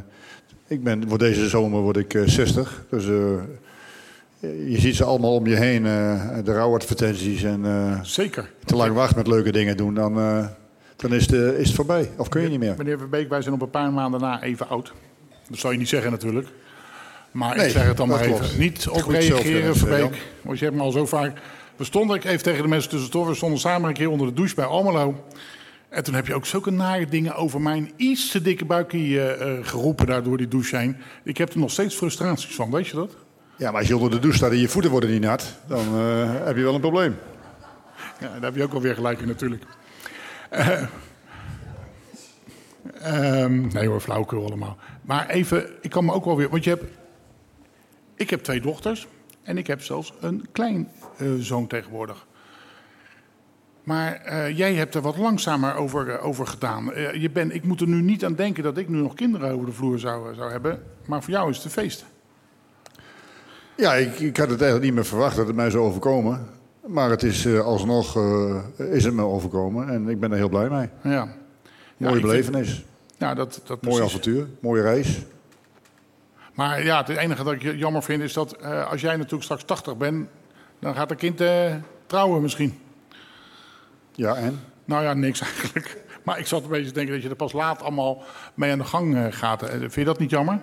S5: ik ben, voor deze zomer word ik eh, 60. Dus eh, je ziet ze allemaal om je heen. de rouwadvertenties en
S2: Zeker.
S5: te lang wachten met leuke dingen doen. Dan, dan is, de, is het voorbij. Of kun je niet meer.
S2: Meneer Verbeek, wij zijn op een paar maanden na even oud. Dat zou je niet zeggen natuurlijk. Maar
S5: Nee,
S2: ik zeg het dan maar even.
S5: klopt.
S2: Niet op reageren, Verbeek. Want je hebt me al zo vaak... We stonden, ik even tegen de mensen tussendoor... we stonden samen een keer onder de douche bij Almelo. En toen heb je ook zulke nare dingen over mijn iets te dikke buikje eh, eh, geroepen... daar door die douche heen. Ik heb er nog steeds frustraties van, weet je dat?
S5: Ja, maar als je onder de douche staat en je voeten worden niet nat, dan eh, heb je wel een probleem.
S2: Ja, daar heb je ook alweer gelijk in natuurlijk. Eh, ehm, nee hoor, flauwekul allemaal. Maar even, ik kan me ook wel weer... Want je hebt... Ik heb twee dochters. En ik heb zelfs een klein zoon tegenwoordig. Maar eh, jij hebt er wat langzamer over, eh, over gedaan. Eh, je bent, ik moet er nu niet aan denken dat ik nu nog kinderen over de vloer zou, zou hebben. Maar voor jou is het een feest.
S5: Ja, ik, ik had het eigenlijk niet meer verwacht dat het mij zou overkomen. Maar het is alsnog is het me overkomen en ik ben er heel blij mee.
S2: Ja. Ja,
S5: Mooie
S2: ik vind-
S5: belevenis,
S2: Ja, dat, dat
S5: mooi avontuur, mooie reis.
S2: Maar ja, het enige dat ik jammer vind is dat als jij natuurlijk straks 80 bent, dan gaat een kind trouwen misschien.
S5: Ja, en?
S2: Nou ja, niks eigenlijk. Maar ik zat een beetje te denken dat je er pas laat allemaal mee aan de gang eh, gaat. Eh, Vind je dat niet jammer?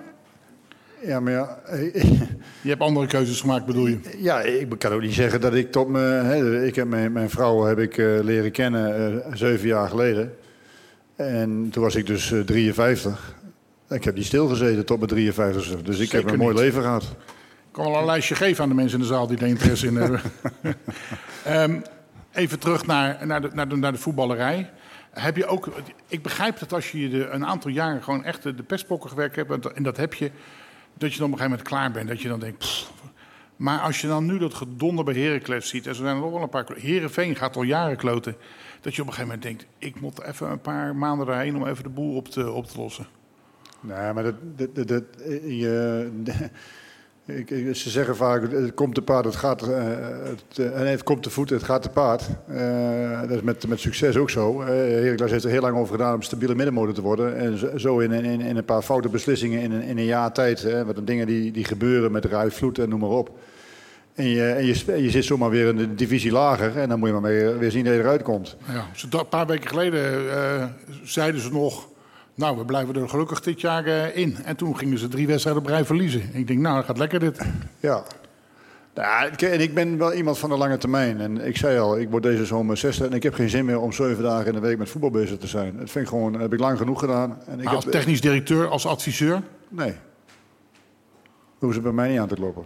S5: Ja, maar ja,
S2: Je hebt andere keuzes gemaakt, bedoel je?
S5: ja, ik kan ook niet zeggen dat ik tot me... Hè, ik heb mijn, mijn vrouw heb ik eh, leren kennen zeven jaar geleden. En toen was ik dus eh, 53. Ik heb niet stilgezeten tot mijn 53 Dus ik
S2: Zeker
S5: heb een mooi
S2: niet.
S5: leven gehad.
S2: Ik kan wel een lijstje geven aan de mensen in de zaal die er interesse in hebben. Ehm, even terug naar, naar, de, naar, de, naar de voetballerij. Heb je ook, ik begrijp dat als je een aantal jaren gewoon echt de, pestpokken gewerkt hebt, en dat- heb je, dat je dan op een gegeven moment klaar bent. Dat je dan denkt, maar als je dan nu dat gedonder bij Heracles ziet, en zo zijn er nog wel een paar, Herenveen gaat al jaren kloten, dat je op een gegeven moment denkt, ik moet even een paar maanden erheen om even de boel op te, op te lossen.
S5: Nee, maar dat, dat, dat, dat- eh, je, ik, ze zeggen vaak, het komt te paard, het gaat, eh, het, komt te voet, het gaat te paard. Eh, dat is met, met succes ook zo. Uh, Heracles heeft er heel lang over gedaan om stabiele middenmotor te worden. En zo- in, in, in een paar foute beslissingen in een, in een jaar tijd. Hè, wat de dingen die, die gebeuren met ruit, vloed en noem maar op. En je, en je, je zit zomaar weer in de divisie lager. En dan moet je maar weer, weer zien dat je eruit komt.
S2: Ja, een paar weken geleden zeiden ze nog... Nou, we blijven er gelukkig dit jaar eh, in. En toen gingen ze drie wedstrijden op rij verliezen. Ik denk, nou, gaat lekker dit.
S5: Ja. Nou, ik- en ik ben wel iemand van de lange termijn. En ik zei al, ik word deze zomer 60 en ik heb geen zin meer om zeven dagen in de week met voetbal bezig te zijn. Dat vind ik gewoon, heb ik lang genoeg gedaan. En ik
S2: Maar als
S5: heb,
S2: technisch directeur, als adviseur...
S5: Nee. Hoeven ze bij mij niet aan te kloppen.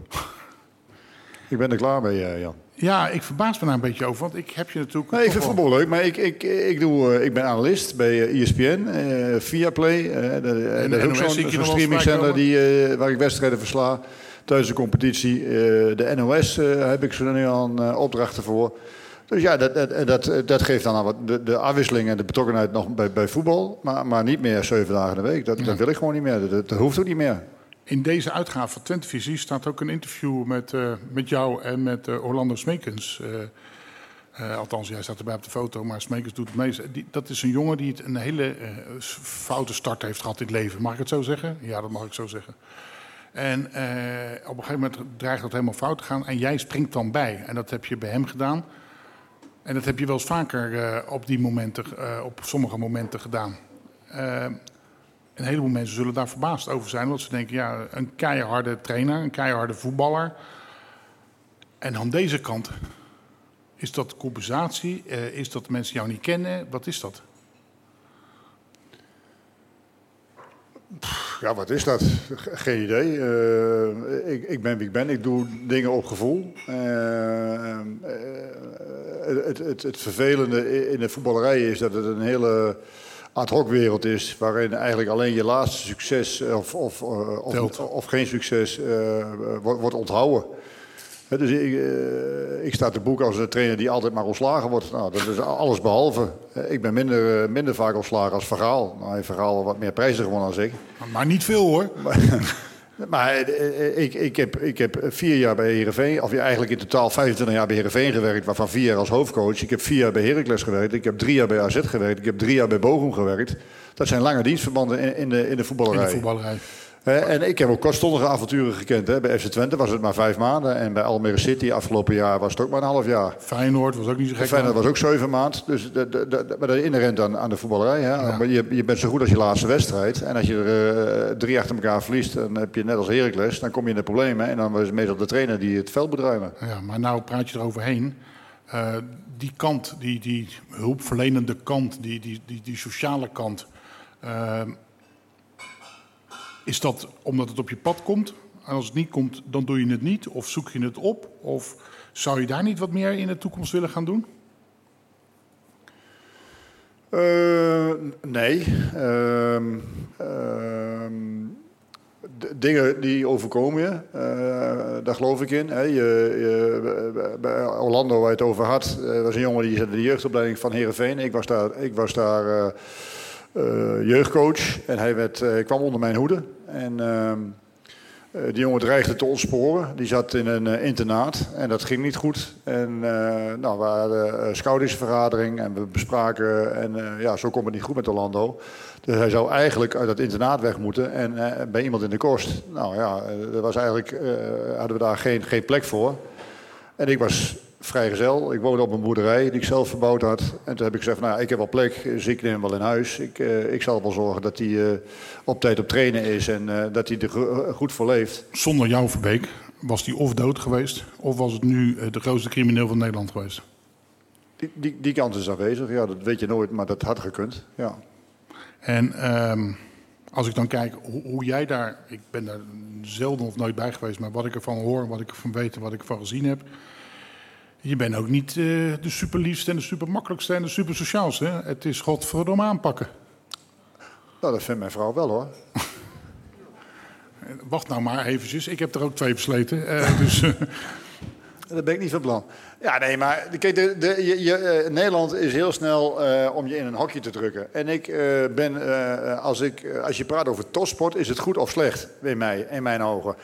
S5: ik ben er klaar mee, eh, Jan.
S2: Ja, ik verbaas me daar een beetje over. Want ik heb je natuurlijk...
S5: Nee, ik vind
S2: wel-
S5: voetbal leuk, maar ik, ik, ik, doe, eh, ik ben analist bij ESPN, eh Viaplay. eh, dat, eh,
S2: En
S5: dat is
S2: de
S5: ook zo'n streamingzender die, waar ik wedstrijden versla tijdens de competitie. De NOS heb ik zo nu eh, opdrachten voor. Dus ja, dat, dat, dat, dat geeft dan al wat de, de afwisseling en de betrokkenheid nog bij, bij voetbal. Maar, maar niet meer zeven dagen in de week. Dat, dat wil ik gewoon niet meer. Dat, dat hoeft ook niet meer.
S2: In deze uitgave van Twente Visie staat ook een interview met, eh, met jou en met eh, Orlando Smekens. Eh, althans, jij staat erbij op de foto, maar Smekens doet het meest. Die, dat is een jongen die een hele foute start heeft gehad in het leven. Mag ik het zo zeggen? Ja, dat mag ik zo zeggen. En op een gegeven moment dreigt dat helemaal fout te gaan. En jij springt dan bij. En dat heb je bij hem gedaan. En dat heb je wel eens vaker op die momenten, op sommige momenten gedaan. Een heleboel mensen zullen daar verbaasd over zijn. Want ze denken, ja, een keiharde trainer, een keiharde voetballer. En aan deze kant, is dat compensatie? Eh, is dat mensen jou niet kennen? Wat is dat?
S5: Ja, wat is dat? Ge- Geen idee. Eh, ik, ik ben wie ik ben. Ik doe dingen op gevoel. Eh, het, het, het vervelende in de voetballerij is dat het een hele ad hoc wereld is. Waarin eigenlijk alleen je laatste succes of, of, eh, of, of geen succes eh, wordt, wordt onthouden. Dus ik, eh, ik sta te boek als een trainer die altijd maar ontslagen wordt. Nou, dat is alles behalve. Eh, ik ben minder, eh, minder vaak ontslagen als Vergaal. Nou, heeft Vergaal wel wat meer prijzen gewonnen dan ik.
S2: Maar niet veel hoor.
S5: Maar eh, eh, ik, ik, heb, ik heb vier jaar bij Heerenveen, of eigenlijk in totaal 25 jaar bij Heerenveen gewerkt, waarvan vier jaar als hoofdcoach. Ik heb vier jaar bij Heracles gewerkt, ik heb drie jaar bij AZ gewerkt, ik heb drie jaar bij Bochum gewerkt. Dat zijn lange dienstverbanden in, in, de, in de
S2: In
S5: voetballerij.
S2: de voetballerij.
S5: En ik heb ook kortstondige avonturen gekend. Hè. Bij FC Twente was het maar vijf maanden en bij Almere City afgelopen jaar was het ook maar een half jaar.
S2: Feyenoord was ook niet zo gek.
S5: Feyenoord was ook zeven maanden. Dus dat, dat, dat, maar dat is inherent aan, aan de voetballerij. Hè.
S2: Ja.
S5: Maar Je, je bent zo goed als je laatste wedstrijd. En als je er eh, drie achter elkaar verliest, dan heb je net als Heracles, dan kom je in de problemen. En dan is het meestal de trainer die het veld bedruimen.
S2: Ja, maar nou praat je eroverheen. Eh die kant, die, die hulpverlenende kant, die, die, die, die sociale kant. eh, is dat omdat het op je pad komt? En als het niet komt, dan doe je het niet? Of zoek je het op? Of zou je daar niet wat meer in de toekomst willen gaan doen?
S5: Eh, nee. Ehm, ehm, dingen die overkomen je, eh, daar geloof ik in. Hè. Je, bij Orlando, waar je het over had, eh, was een jongen die zat in de jeugdopleiding van Heerenveen. Ik was daar, ik was daar jeugdcoach en hij werd, eh, kwam onder mijn hoede. En ehm, eh, die jongen dreigde te ontsporen. Die zat in een eh, internaat en dat ging niet goed. En eh, nou, we hadden scoutingsvergadering en we bespraken. En eh, ja, zo komt het niet goed met Orlando. Dus hij zou eigenlijk uit dat internaat weg moeten en eh, bij iemand in de kost. Nou ja, eh, er was eigenlijk, eh, hadden we daar geen, geen plek voor. En ik was vrijgezel. Ik woonde op een boerderij die ik zelf verbouwd had. En toen heb ik gezegd, nou, ik heb wel plek, ik neem hem wel in huis. Ik, eh, ik zal wel zorgen dat hij eh, op tijd op trainen is en eh, dat hij er go- goed voor leeft.
S2: Zonder jou, Verbeek, was die of dood geweest... of was het nu de grootste crimineel van Nederland geweest?
S5: Die, die, die kans is aanwezig, ja, dat weet je nooit, maar dat had gekund. Ja.
S2: En ehm, als ik dan kijk hoe, hoe jij daar, ik ben daar zelden of nooit bij geweest, maar wat ik ervan hoor, wat ik ervan weet wat ik ervan gezien heb. Je bent ook niet eh, de superliefste en de supermakkelijkste en de supersociaalste. hè? Het is godverdomme aanpakken.
S5: Nou, dat vindt mijn vrouw wel hoor.
S2: Wacht nou maar eventjes, ik heb er ook twee versleten. eh, dus eh,
S5: Daar ben ik niet van plan. Ja, nee, maar kijk, de, de, je, je, Nederland is heel snel om je in een hokje te drukken. En ik ben, als, ik, als je praat over topsport, is het goed of slecht in, mij, in mijn ogen.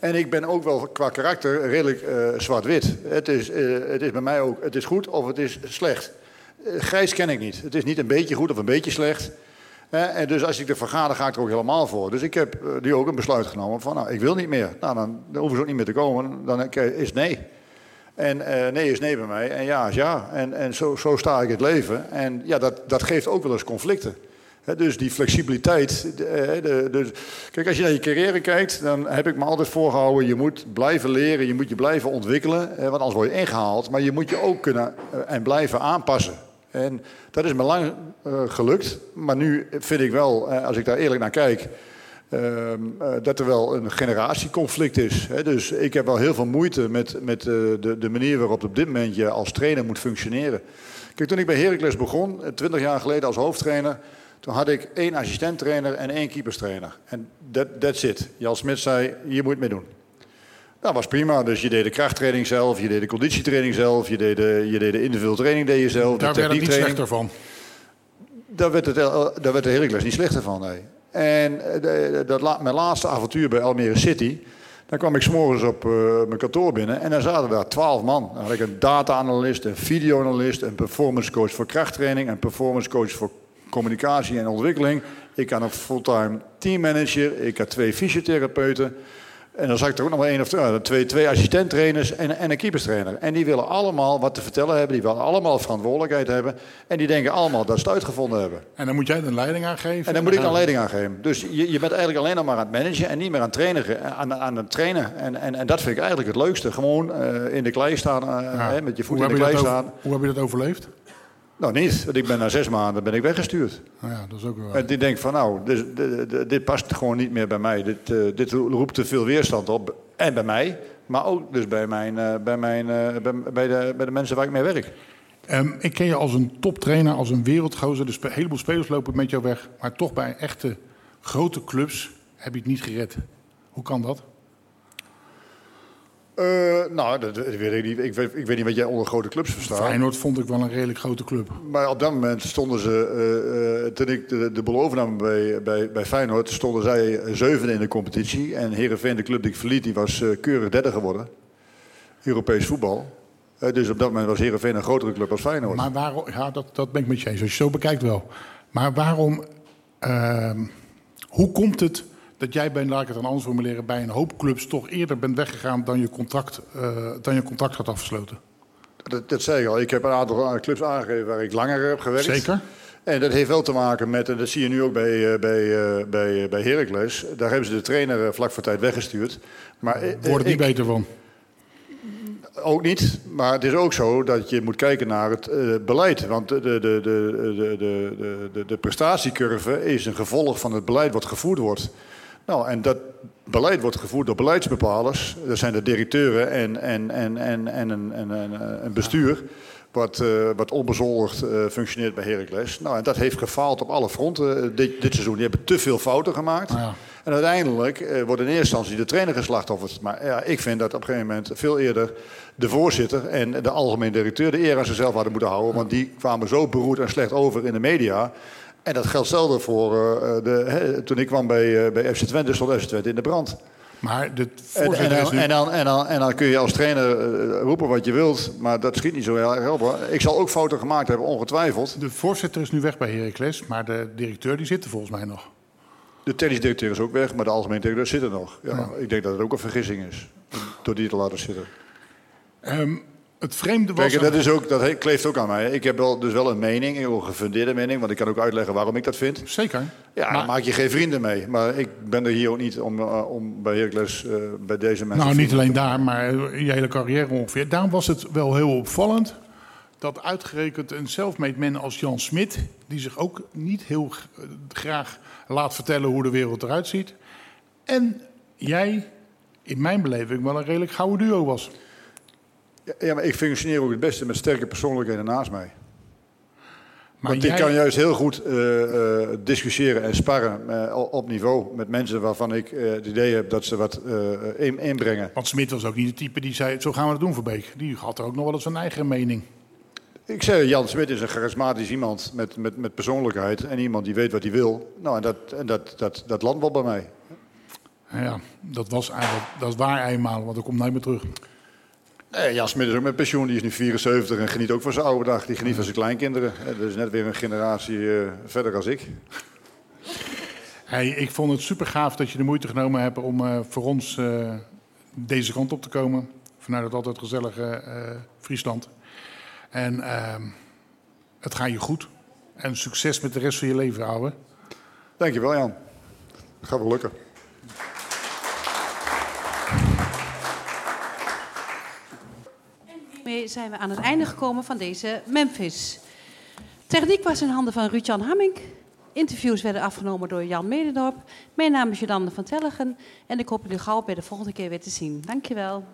S5: En ik ben ook wel qua karakter redelijk eh, zwart-wit. Het, is, eh, het is bij mij ook, het is goed of het is slecht. Eh, grijs ken ik niet. Het is niet een beetje goed of een beetje slecht. En dus als ik ervoor ga, dan ga ik er ook helemaal voor. Dus ik heb nu ook een besluit genomen van, nou, ik wil niet meer. Nou, dan, hoeven ze ook niet meer te komen. Dan is nee. En nee is nee bij mij en ja is ja. En, en zo, zo sta ik het leven. En ja, dat, dat geeft ook wel eens conflicten. Dus die flexibiliteit. eh, kijk, als je naar je carrière kijkt, dan heb ik me altijd voorgehouden... je moet blijven leren, je moet je blijven ontwikkelen. want anders word je ingehaald. Maar je moet je ook kunnen eh, en blijven aanpassen. En dat is me lang eh, gelukt. Maar nu vind ik wel, als ik daar eerlijk naar kijk... Ehm, eh, dat er wel een generatieconflict is. Dus ik heb wel heel veel moeite met, met de, de manier waarop op dit moment je als trainer moet functioneren. Kijk, toen ik bij Heracles begon, eh, 20 jaar geleden als hoofdtrainer, toen had ik één assistenttrainer en één keeperstrainer. En that, that's it. Jan Smit zei, moet je het mee doen. Dat was prima. Dus je deed de krachttraining zelf, je deed de conditietraining zelf, je deed de, je deed de individuele training deed je zelf,
S2: daar
S5: de
S2: werd het niet slechter van.
S5: Daar werd, het, daar werd de Heracles niet slechter van, nee. En eh, dat, mijn laatste avontuur bij Almere City... dan kwam ik s'morgens op eh, mijn kantoor binnen... en dan zaten daar twaalf man. Dan had ik een data-analyst, een video-analyst... een performance coach voor krachttraining... een performance coach voor communicatie en ontwikkeling. Ik had een fulltime teammanager. Ik had twee fysiotherapeuten... En dan zag ik er ook nog wel één of twee, eh, twee, twee assistenttrainers en, en een keeperstrainer. En die willen allemaal wat te vertellen hebben. Die willen allemaal verantwoordelijkheid hebben. En die denken allemaal dat ze het uitgevonden hebben.
S2: En dan moet jij de leiding aan geven.
S5: En dan moet ik dan leiding aan geven. Dus je, je bent eigenlijk alleen nog maar aan het managen en niet meer aan het trainen. Aan, aan het trainen. En, en, en dat vind ik eigenlijk het leukste. Gewoon eh, in de klei staan, eh,
S2: Ja.
S5: hè, met je
S2: hoe,
S5: voet in de klei
S2: over-
S5: staan.
S2: hoe heb je dat overleefd?
S5: Nou niet, want ik ben na zes maanden ben ik weggestuurd.
S2: Nou ja, dat is ook wel.
S5: En die denkt van nou, dit, dit, dit past gewoon niet meer bij mij. Dit, eh, dit roept te veel weerstand op. En bij mij, maar ook dus bij, mijn, eh, bij, mijn, eh, bij, bij, de, bij de mensen waar ik mee werk.
S2: Ehm, ik ken je als een toptrainer, als een wereldgozer. Dus een heleboel spelers lopen met jou weg. Maar toch bij echte grote clubs heb je het niet gered. Hoe kan dat?
S5: Uh, nou, dat, dat, weet ik niet. Ik weet, ik weet niet wat jij onder grote clubs verstaat.
S2: Feyenoord vond ik wel een redelijk grote club.
S5: Maar op dat moment stonden ze, uh, uh, toen ik de, de bol overnam bij, bij, bij Feyenoord, stonden zij zevende in de competitie. En Heerenveen, de club die ik verliet, die was keurig derde geworden. Europees voetbal. dus op dat moment was Heerenveen een grotere club als Feyenoord.
S2: Maar waarom, ja, dat, dat ben ik met je eens, als je zo bekijkt wel. Maar waarom, ehm, hoe komt het dat jij bent, laat ik het dan anders formuleren, bij een hoop clubs toch eerder bent weggegaan dan je contract, uh, dan je contract had afgesloten?
S5: Dat, dat zei ik al. Ik heb een aantal clubs aangegeven waar ik langer heb gewerkt.
S2: Zeker.
S5: En dat heeft wel te maken met, en dat zie je nu ook bij, uh, bij, bij, bij Heracles. Daar hebben ze de trainer vlak voor tijd weggestuurd. Maar,
S2: Wordt het niet beter van?
S5: Ook niet, maar het is ook zo dat je moet kijken naar het uh, beleid. Want de, de, de, de, de, de, de prestatiecurve is een gevolg van het beleid wat gevoerd wordt. Nou, en dat beleid wordt gevoerd door beleidsbepalers. Dat zijn de directeuren en, en, en, en, en een, een, een bestuur. Wat, uh, wat onbezoldigd uh, functioneert bij Heracles. Nou, en dat heeft gefaald op alle fronten dit, dit seizoen. Die hebben te veel fouten gemaakt. ja. En uiteindelijk uh, wordt in eerste instantie de trainer geslachtofferd. Maar ja, ik vind dat op een gegeven moment veel eerder de voorzitter en de algemeen directeur de eer aan zichzelf hadden moeten houden. Want die kwamen zo beroerd en slecht over in de media. En dat geldt zelden voor. Uh, de, he, toen ik kwam bij, uh, bij FC Twente, stond FC Twente in de brand.
S2: Maar de
S5: en, en, dan, nu... en, dan, en, dan, en dan kun je als trainer uh, roepen wat je wilt, maar dat schiet niet zo heel erg helpen. Ik zal ook fouten gemaakt hebben, ongetwijfeld.
S2: De voorzitter is nu weg bij Heracles, maar de directeur die zit er volgens mij nog.
S5: De technisch directeur is ook weg, maar de algemeen directeur zit er nog. Ja, ja. Ik denk dat het ook een vergissing is, door die te laten zitten.
S2: Um, het vreemde was...
S5: Kijk, dat, is ook, dat kleeft ook aan mij. Ik heb wel, dus wel een mening, een gefundeerde mening. Want ik kan ook uitleggen waarom ik dat vind.
S2: Zeker.
S5: Ja, maar maak je geen vrienden mee. Maar ik ben er hier ook niet om, uh, om bij Heracles uh, bij deze mensen...
S2: Nou, niet alleen daar, maar je hele carrière ongeveer. Daarom was het wel heel opvallend... dat uitgerekend een self-made man als Jan Smit... die zich ook niet heel graag laat vertellen hoe de wereld eruit ziet... en jij, in mijn beleving, wel een redelijk gouden duo was...
S5: Ja, maar ik functioneer ook het beste met sterke persoonlijkheden naast mij. Maar Want jij... ik kan juist heel goed uh, uh, discussiëren en sparren uh, op niveau met mensen waarvan ik het idee heb dat ze wat in, inbrengen.
S2: Want Smit was ook niet de type die zei: zo gaan we het doen voor Beek. Die had er ook nog wel eens zijn eigen mening.
S5: Ik zeg, Jan Smit is een charismatisch iemand met, met, met persoonlijkheid en iemand die weet wat hij wil. Nou, en dat, en dat, dat, dat landt wel bij mij.
S2: Ja, dat was eigenlijk, dat is waar eenmaal, want er komt nooit meer terug.
S5: Nee, Jan Smit is ook met pensioen. Die is nu 74 en geniet ook van zijn oude dag. Die geniet van zijn kleinkinderen. Dat is net weer een generatie uh, verder als ik.
S2: Hey, ik vond het super gaaf dat je de moeite genomen hebt om uh, voor ons uh, deze kant op te komen. Vanuit het altijd gezellige Friesland. En ehm, het gaat je goed. En succes met de rest van je leven, ouwe.
S5: Dankjewel, Jan. Gaat wel lukken.
S1: Zijn we aan het einde gekomen van deze Memphis. Techniek was in handen van Ruud-Jan Hamming. Interviews werden afgenomen door Jan Medendorp. Mijn naam is Jolande van Tellegen. En ik hoop jullie gauw bij de volgende keer weer te zien. Dankjewel.